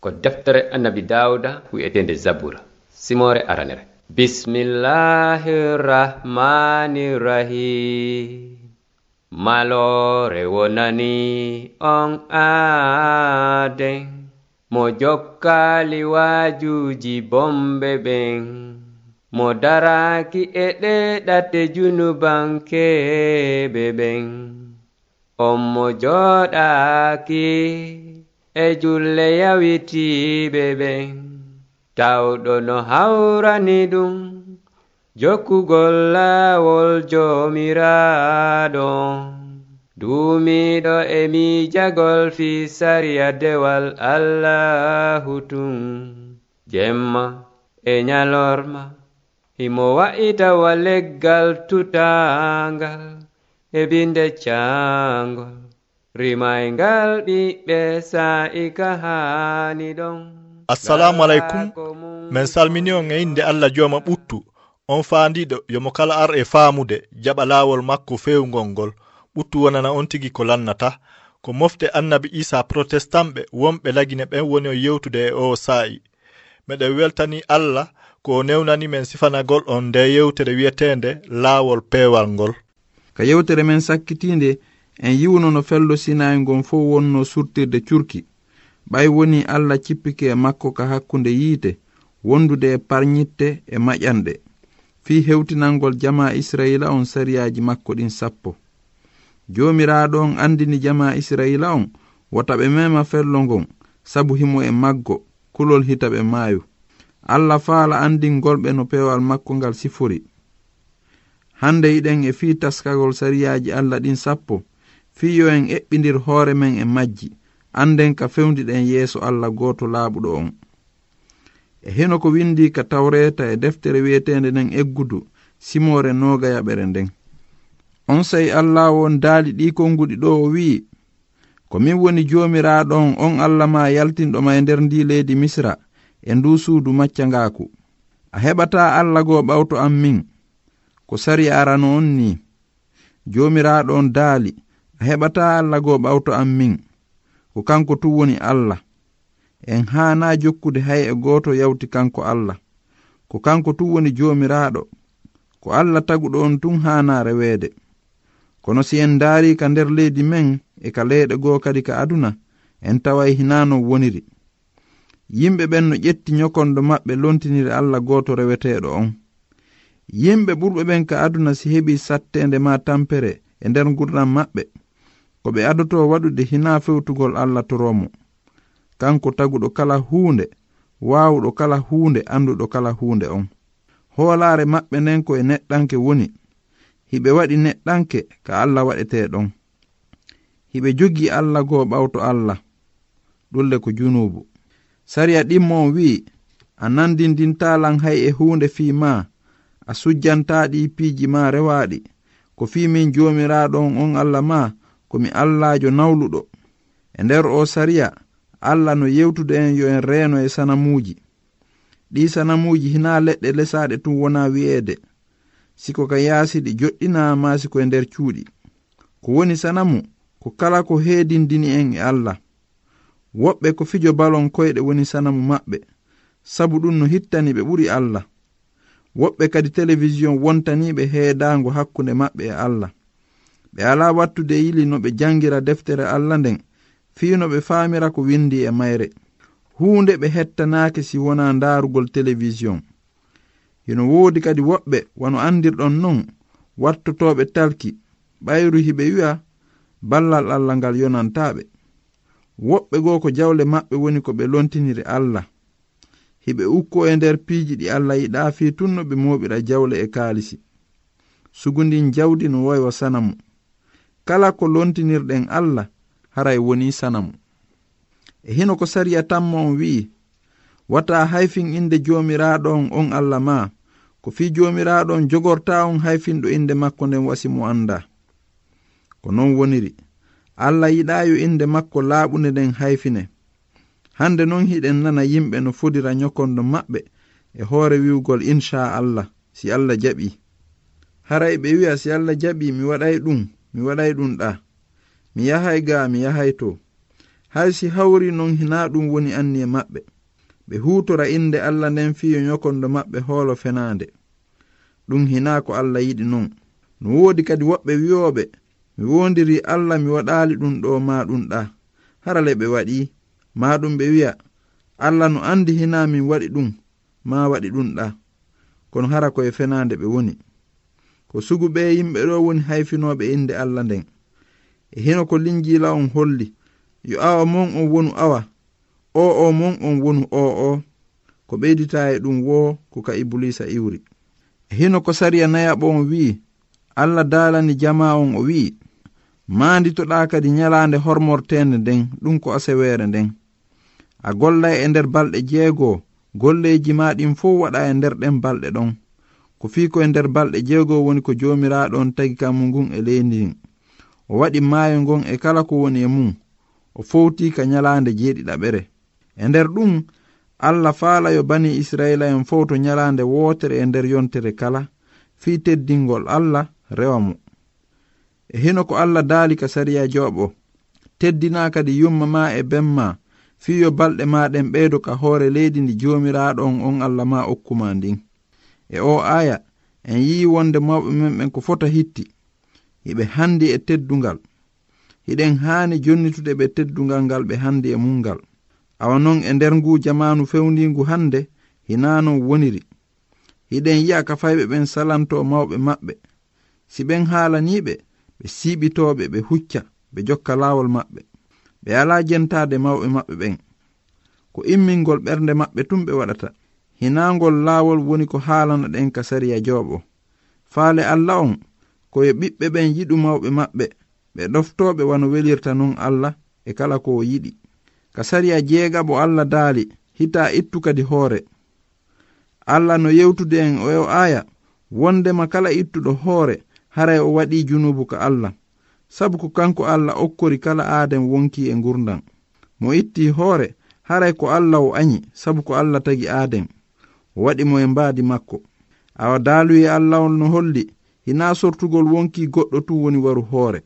ko deftere annabi dawda wi'etende zabura. Simore aranere. Bismillahirrahmanirrahim malore wonani on aaden mo jokkali wajuji bombe ɓen mo daraki e ɗe ɗate junubankeɓe ɓen on mo joɗaki e julle yawitiiɓe ɓen tawɗo no hawrani ɗum jokkugol laawol joomiraaɗo. Duumiiɗo e miijagol fi sariya dewal allahu tun. Jemma e nyalorma himo wa'itawa leggal tutangal e binde caangol. Rimaygal ɓiɓɓe sa'ika hani ɗon assalamu aleykum min salmini on e inde allah jooma ɓuttu on faandiɗo yomo kala ar e faamude jaɓa laawol makko fewgol ngol ɓuttu wonana on tigi ko lannata. Ko mofte annabi isa protestanɓe wonɓe lagine ɓen woni o yewtude e o saa'i meɗen weltani allah ko o newnani men sifanagol on nde yewtere wiyetende laawol peewal ngol. Ka yewtere men sakkitinde en yiwno no fello sinayi ngon fo wonno surtirde curki. Ɓay woni allah cippike e makko ka hakkunde yiite wondude e parñitte e maƴanɗe fii hewtinalngol jama israila on sariyaji makko ɗin sappo. Joomiraaɗo on andini jama israila on wota ɓe mema fello ngon sabu himo e maggo kulol hita ɓe maayo. Allah faala andingolɓe no pewal makko ngal sifori. Hande yiɗen e fii taskagol sariyaji allah ɗin sappo fiyo en eɓɓidir hoore men e majji anden ka fewdiɗen yeeso allah gooto laaɓuɗo on. E heno ko windi ka tawreta e deftere wiyetende nden eggudu simore nogayaɓere nden. On sayi allah won daali ɗi konguɗi ɗo o wi'i ko min woni joomiraaɗon on allah ma yaltinɗoma e nder ndi leydi misra e ndu suudu macca ngaaku. A heɓata allah goo ɓawto am min ko sari arano on ni joomiraaɗo on daali heɓata allah go ɓawto am min ko kanko tu woni allah. En haana jokkude hay e goto yawti kanko allah. Ko kanko tu woni jomiraɗo ko allah taguɗo on tun haana reweede. Kono si en daari ka nder leydi men e ka leyɗe goo kadi ka aduna en taway hinano woniri. Yimɓe ɓen no ƴetti nyokondo maɓɓe lontiniri allah goto reweteɗo on. Yimɓe ɓurɓe ɓen ka aduna si heɓi sattende ma tampere e nder gurdam maɓɓe. ko ɓe adoto waɗude hina fewtugol allah toromo kanko taguɗo kala huunde waawuɗo kala huunde anduɗo kala huunde on. Hoolaare maɓɓe nden ko e neɗɗanke woni hiɓe waɗi neɗɗanke ka allah waɗete ɗon hiɓe jogi allah goo ɓawto allah ɗulle ko junubu sariya ɗimmo on wi'i a nandindintalan hay e huunde fii ma a sujjantaɗi piiji ma rewaɗi ko fii min joomiraaɗon on allah ma komi allahjo nawluɗo. E nder o sariya allah no yewtude en yo en reeno e sanamuuji. Ɗi sanamuuji hina leɗɗe lesaɗe tun wona wi'eede siko ka yaasi ɗi joɗɗinama siko e nder cuuɗi. Ko woni sanamu ko kala ko heedindini en e allah. Woɓɓe ko fijo balon koyɗe woni sanamu maɓɓe. Sabu ɗum no hittani ɓe ɓuri allah. Woɓɓe kadi télévision wontaniɓe heedango hakkunde maɓɓe e allah. ɓe ala wattude yili no ɓe jangira deftere allah nden fii no ɓe faamira ko windi e mayre. Huunde ɓe hettanaake si wona ndaarugol télévision hino woodi kadi woɓɓe wano andirɗon non wattotooɓe talki. Ɓayru hiɓe wi'a ballal allah ngal yonantaaɓe. Woɓɓe goo ko jawle maɓɓe woni ko ɓe lontiniri allah. Hiɓe ukko e nder piiji ɗi allah yiɗaa fii tun no ɓe mooɓira jawle e kaalisi. Sugundin jawdi no woywa sana mum kala ko lontinirɗen allah haray woni sanamu. E hino ko sariya tamma on wi'i wata hayfin inde jomiraɗo on on allah ma ko fi jomiraɗo on jogorta on hayfinɗo inde makko nden wasi mo anda. Ko non woniri allah yiɗayo inde makko laaɓunde nden hayfine. Hande non hiɗen nana yimɓe no fodira nyokondo maɓɓe e hoore wiwgol inchallah si allah jaɓi. Haray ɓe wi'a si allah jaɓi mi waɗay ɗum. mi waɗay ɗum ɗa. Mi yahay ga mi yahay to. Hay si hawri non hina ɗum woni anni e maɓɓe. Ɓe hutora innde allah nden fiyo nyokondo maɓɓe hoolo fenande. Ɗum hina ko allah yiɗi non. No woodi kadi woɓɓe wiyoɓe mi wondiri allah mi waɗali ɗum ɗo ma ɗum ɗa. Harale ɓe waɗi ma ɗum ɓe wiya. Allah no andi hina min waɗi ɗum ma waɗi ɗum ɗa. Kono hara koye fenande ɓe woni. ko sugu ɓe yimɓe ɗo woni hayfinoɓe innde allah nden. E hino ko linjila on holli yo awa mon on wonu awa o o mon on wonu o o ko ɓeydita e ɗum wo ko ka iblisa iwri. E hino ko sariya nayaɓo on wi'i allah daalani jama on o wi'i maanditoɗa kadi nyalaande hormortende nden ɗum ko asewere nden. A golla e nder balɗe jeego golleji ma ɗin fof waɗa e nder ɗen balɗe ɗon. ko fiiko e nder balɗe jeego woni ko joomiraaɗon tagi kammu ngun e leydi ndin. O waɗi maayo ngon e kala ko woni e mum. O fowti ka nyalaande jeeɗiɗaɓere e nder ɗum allah faala yo bani israila en fow to nyalaande wootere e nder yontere kala fii teddingol allah rewa mo. E hino ko allah daali ka sariya jooɓo teddina kadi yumma ma e bemma fii yo balɗe maɗen ɓeydo ka hoore leydi ndi joomiraɗon on allah ma okkuma ndin. e o aya en yi'i wonde mawɓe men ɓen ko fota hitti hiɓe handi e teddungal. Hiɗen haani jonnitude ɓe teddungal ngal ɓe handi e mungal. Awa noon e nder ngu jamanu fewndingu hannde hinanon woniri. Hiɗen yi'a ka fayɓe ɓen salanto mawɓe maɓɓe. Si ɓen haalaniɓe ɓe siɓitoɓe ɓe hucca ɓe jokka laawol maɓɓe. Ɓe ala jentade mawɓe maɓɓe ɓen. Ko immingol ɓernde maɓɓe tum ɓe waɗata. hinagol laawol woni ko haalana ɗen ka sariya jooɓo. Faale allah on koye ɓiɓɓe ɓen yiɗu mawɓe maɓɓe ɓe ɗoftoɓe wano welirta nun allah e kala ko o yiɗi. Ka sariya jeegabo allah daali hita ittu kadi hoore. Allah no yewtude en o e yo aya wondema kala ittuɗo hoore haray e o waɗi junubu ka allah. Sabu ko kanko allah okkori kala aadam wonki e ngurdan mo itti hoore haray ko allah o añi sabu ko allah tagi aaden waɗi mo e mbaadi makko. Awa daaluye allahol no holli hina sortugol wonki goɗɗo tu woni waru hoore.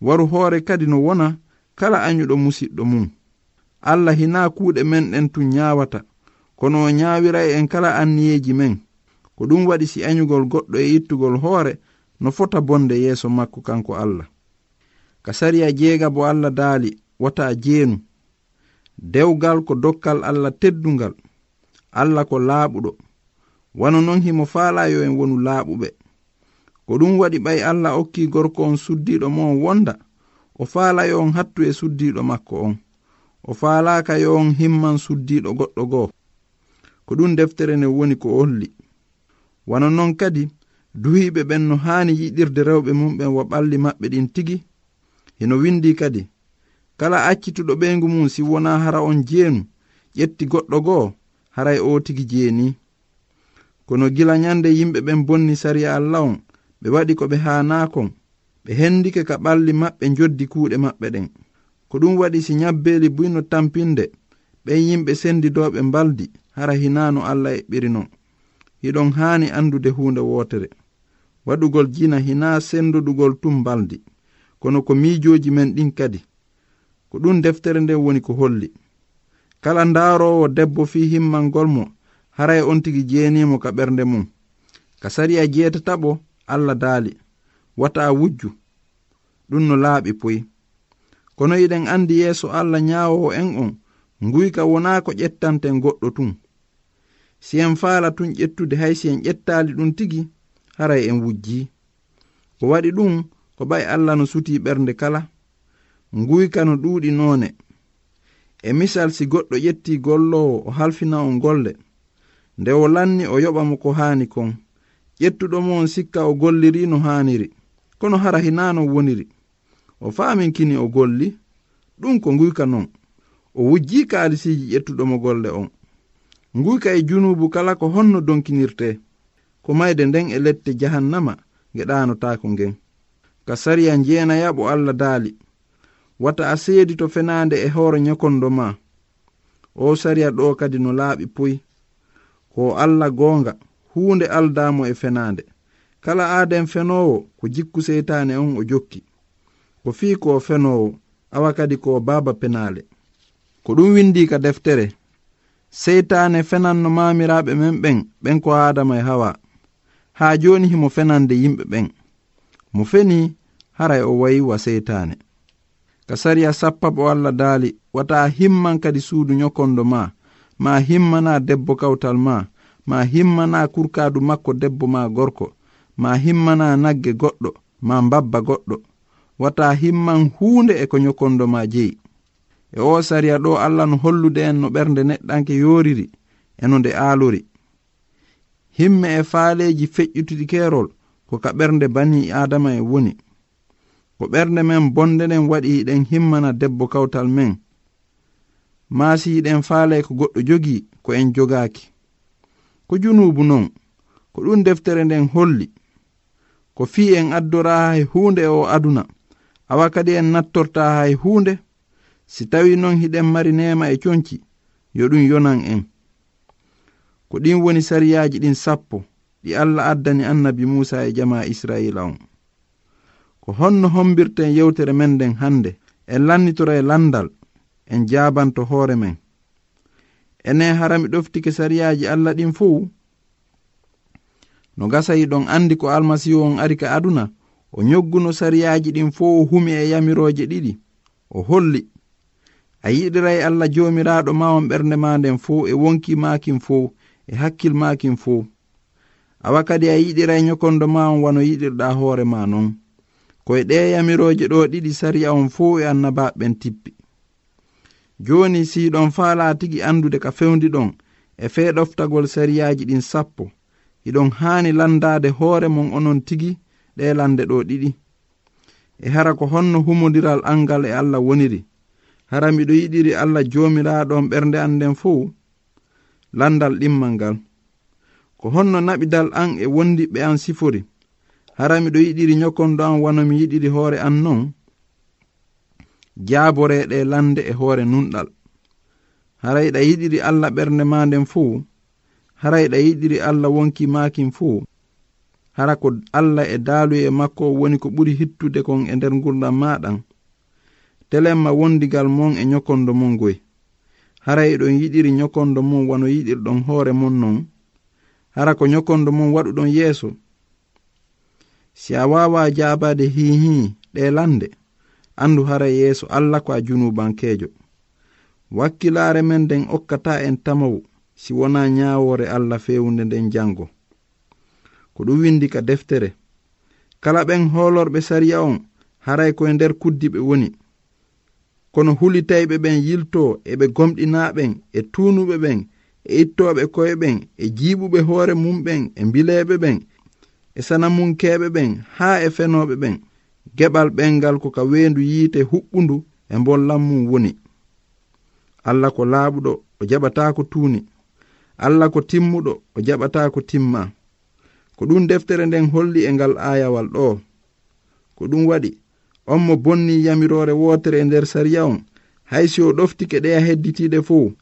Waru hoore kadi no wona kala anyuɗo musiɗɗo mum. Allah hina kuuɗe men ɗen tun nyaawata kono o nyaawira en kala anniyeji men. Ko ɗum waɗi si anyugol goɗɗo e ittugol hoore no fota bonde yeeso makko kanko allah. Ka sariya jeega bo allah daali wata jeenu. Dewgal ko dokkal allah teddungal. allah ko laaɓuɗo. Wano non himo faalayo en wonu laaɓuɓe ko ɗum waɗi ɓay allah okki gorko on suddiɗo mo on wonda. O faalayo on hattu e suddiɗo makko on. O faalaka yo on himman suddiɗo goɗɗo goo. Ko ɗum deftere nde woni ko olli wano non kadi duhiɓe ɓen no haani yiɗirde rewɓe mumɓen wo ɓalli maɓɓe ɗin tigi. Heno windi kadi kala accituɗo ɓeygu mum si wona hara on jeenu ƴetti goɗɗo goo haray o tigi jeeni. Kono gila nyande yimɓe ɓen bonni sariya allah on ɓe waɗi ko ɓe hanakon ɓe hendike ka ɓalli maɓɓe joddi kuuɗe maɓɓe ɗen. Ko ɗum waɗi si nyabbeli buyno tampinde ɓen yimɓe sendidoɓe mbaldi hara hinano allah e ɓirino. Hiɗon haani andude hunde wootere. Waɗugol jina hina sendoɗugol tum mbaldi. Kono ko miijoji men ɗin kadi. Ko ɗum deftere nden woni ko holli. kala ndaarowo debbo fi himmangol mo haray on tigi jeenimo ka ɓernde mum. Ka sariya jeetataɓo allah daali. Wata wujju ɗum no laaɓi poyi. Kono iɗen anndi yeeso allah nyaawowo en on nguyka wonaa ko ƴettanten goɗɗo tun. Si en faala tun ƴettude hay si en ƴettaali ɗum tigi haray en wujji ko waɗi ɗum ko ɓay allah no suti ɓernde kala. Nguyka no ɗuuɗi noone. e misal si goɗɗo ƴetti gollowo o halfina on golle nde o lanni o yoɓamo ko haani kon ƴettuɗo mo on sikka o golliri no haaniri kono hara hinano woniri. O faamin kini o golli ɗum ko nguyka non. O wujji kaalisiji ƴettuɗo mo golle on. Nguyka e junubu kala ko honno donkinirte ko mayde nden e lette jahannama geɗanotako ngen. Ka sariya jeenayaɓo allah daali. wata a seedi to fenande e hoore nyokondo ma. O sariya ɗo kadi no laaɓi puy. Ko allah goonga huunde aldamo e fenande kala aaden fenowo ko jikku seytane on o jokki. Ko fii ko fenowo awa kadi ko baaba penale ko ɗum windi ka deftere. Seytane fenanno mamiraɓe men ɓen ɓen ko adama e hawa. Ha joni himo fenande yimɓe ɓen. Mo feni haray o wayiwa seytane ka sariya sappa bo allah daali wata himman kadi suudu nyokondo ma ma himmana debbo kawtal ma ma himmana kurkaadu makko debbo ma gorko ma himmana nagge goɗɗo ma mbabba goɗɗo. Wata himman huunde e ko nyokondo ma jeyi. E o sariya ɗo allah no hollude en no ɓernde neɗɗanke yoriri e no nde aalori. Himme e faaleeji feƴƴutuɗi keerol ko ka ɓernde bani adama e woni. ko ɓernde men bonde ɗen waɗi ɗen himmana debbo kawtal men. Maasiɗen faalay ko goɗɗo jogi ko en jogaaki. Ko junubu non ko ɗum deftere nden holli. Ko fii en addora hay huunde o aduna awa kadi en nattorta hay huunde? Si tawi non hiɗen mari nema e conci yo ɗum yonan en. Ko ɗin woni sariyaji ɗin sappo ɗi allah addani annabi musa e jama israila on. ko honno hombirten yewtere men nden hannde en lannitora e landal en jabanto hoore men. Ene harami ɗoftike sariyaji allah ɗin fuu. No gasayi ɗon andi ko almasihu on ari ka aduna o nyogguno sariyaji ɗin fo o humi e yamiroje ɗiɗi o holli. A yiɗiray allah jomiraɗo ma on ɓernde ma nden fo e wonki makin fo e hakkil makin fo awa kadi a yiɗiray nyokondo ma on wano yiɗirɗa hoore ma non. koye ɗe yamirooje ɗo ɗiɗi sariya on fuu e annabaɓen tippi. Jooni siɗon faa laatigi anndude ka fewndi ɗon e fee ɗoftagol sariyaaji ɗin sappo. Iɗon haani landaade hoore mon onon tigi ɗe lande ɗo ɗiɗi. E hara ko honno humodiral angal e allah woniri. Hara miɗo yiɗiri allah joomiraaɗon ɓernde an nden fow landal ɗimmal ngal. Ko honno naɓidal an e wondiɓɓe an sifori. hara miɗo yiɗiri ñokkonɗo am wano mi yiɗiri hoore an non jaaboreɗe lande e hoore nunɗal. Harayɗa yiɗiri allah ɓernde ma nden fuu harayɗa yiɗiri allah wonki makin fuu hara ko allah e daaluye makko woni ko ɓuri hittude kon e nder gurdam maɗan telenma wondigal mon e ñokondo mon goy haray ɗon yiɗiri ñokondo mon wano yiɗirɗon hoore mon non. Hara ko ñokondo mon waɗuɗon yeeso. si a wawa jabade hihi ɗe lande andu hara yeeso allah ko a junubankejo. Wakkilare men nden okkata en tamawu si wona nyawore allah fewunde nden jango. Ko ɗum windi ka deftere. Kala ɓen holorɓe sariya on haray koye nder kuddiɓe woni. Kono hulitayɓe ɓen yilto eɓe gomɗinaɓen e tunuɓe ɓen e ittoɓe koye ɓen e jiɓuɓe hoore mum ɓen e mbileeɓe ɓen e sanamunkeɓe ɓen haa e fenoɓe ɓen geɓal ɓengal ko ka weendu yiite huɓɓundu e bollan mum woni. Allah ko laaɓuɗo o jaɓataa ko tuuni. Allah ko timmuɗo o jaɓataa ko timma. Ko ɗum deftere nden holli e ngal aayawal ɗo. Ko ɗum waɗi on mo bonni yamiroore wootere e nder sariya on haysi o ɗoftike ɗeya hedditiiɗe fow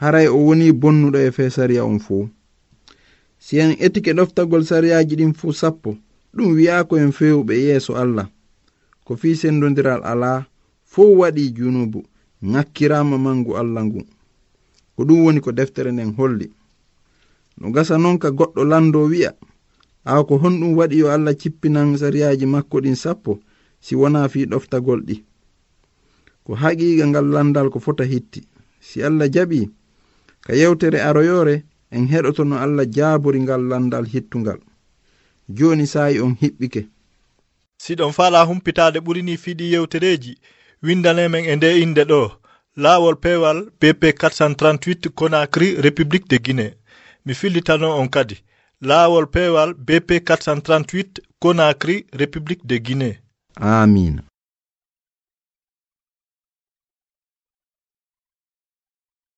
haray o woni bonnuɗo e fe sariya on fow si en etike ɗoftagol sariyaji ɗin fuu sappo. Ɗum wi'a en fewɓe yeeso allah. Ko fi sendodiral ala fow waɗi junubu ŋakkirama mangu allah ngu. Ko ɗum woni ko deftere nden holli. No gasa non ka goɗɗo lando wi'a awa ko honɗum waɗi yo allah cippinan sariyaji makko ɗin sappo si wona fi ɗoftagol ɗi. Ko haqiqa ngal landal ko fota hitti. Si allah jaɓi ka yewtere aroyore en heɗoto no allah jaabori ngal landal hittungal joni saayi on hiɓɓike. Siɗon fala humpitade ɓurini fiɗi yewtereji windanemen e nde inde ɗo. Laawol pewal bp 438 conacry république de guinée. Mi fillitano on kadi. Laawol pewal bp 438 conacry république de guinée. Amina